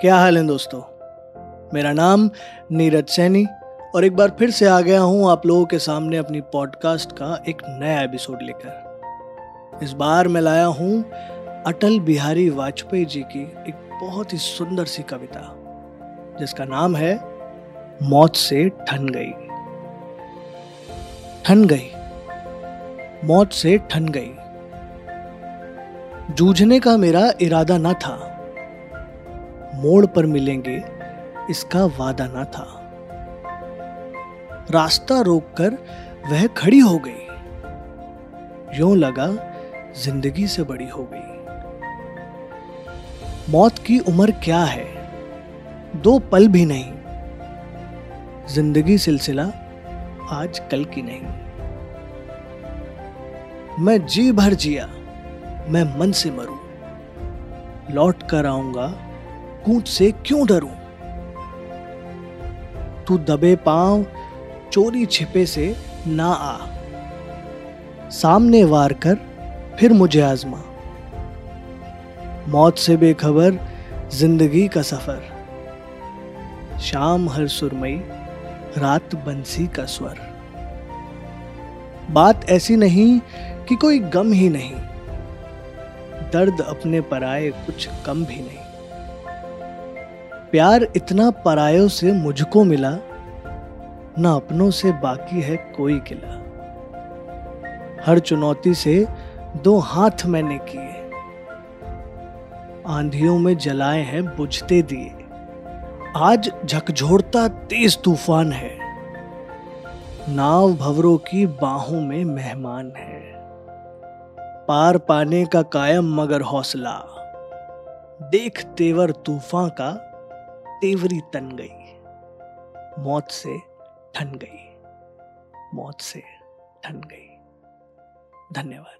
क्या हाल है दोस्तों? मेरा नाम नीरज सैनी और एक बार फिर से आ गया हूँ आप लोगों के सामने अपनी पॉडकास्ट का एक नया एपिसोड लेकर। इस बार मैं लाया हूँ अटल बिहारी वाजपेयी जी की एक बहुत ही सुंदर सी कविता, जिसका नाम है मौत से ठन गई। ठन गई। मौत से ठन गई। जूझने का मेरा इरादा ना था। मोड़ पर मिलेंगे, इसका वादा ना था। रास्ता रोककर वह खड़ी हो गई। यूँ लगा ज़िंदगी से बड़ी हो गई। मौत की उम्र क्या है? दो पल भी नहीं। ज़िंदगी सिलसिला आज कल की नहीं। मैं जी भर जिया, मैं मन से मरूं। लौट कर आऊँगा कूट से क्यों डरूं? तू दबे पाँव चोरी छिपे से ना आ। सामने वार कर, फिर मुझे आजमा। मौत से बेखबर, ज़िंदगी का सफ़र। शाम हर सुरमई, रात बंसी का स्वर। बात ऐसी नहीं कि कोई गम ही नहीं। दर्द अपने पराए कुछ कम भी नहीं। प्यार इतना परायों से मुझको मिला, ना अपनों से बाकी है कोई किला हर चुनौती से दो हाथ मैंने किए। आंधियों में जलाए हैं बुझते दिए। आज झकझोरता तेज तूफ़ान है। नाव भवरों की बाहों में मेहमान है। पार पाने का कायम मगर हौसला। देख तेवर तूफ़ान का तेवरी तन गई। मौत से ठन गई। मौत से ठन गई। धन्यवाद।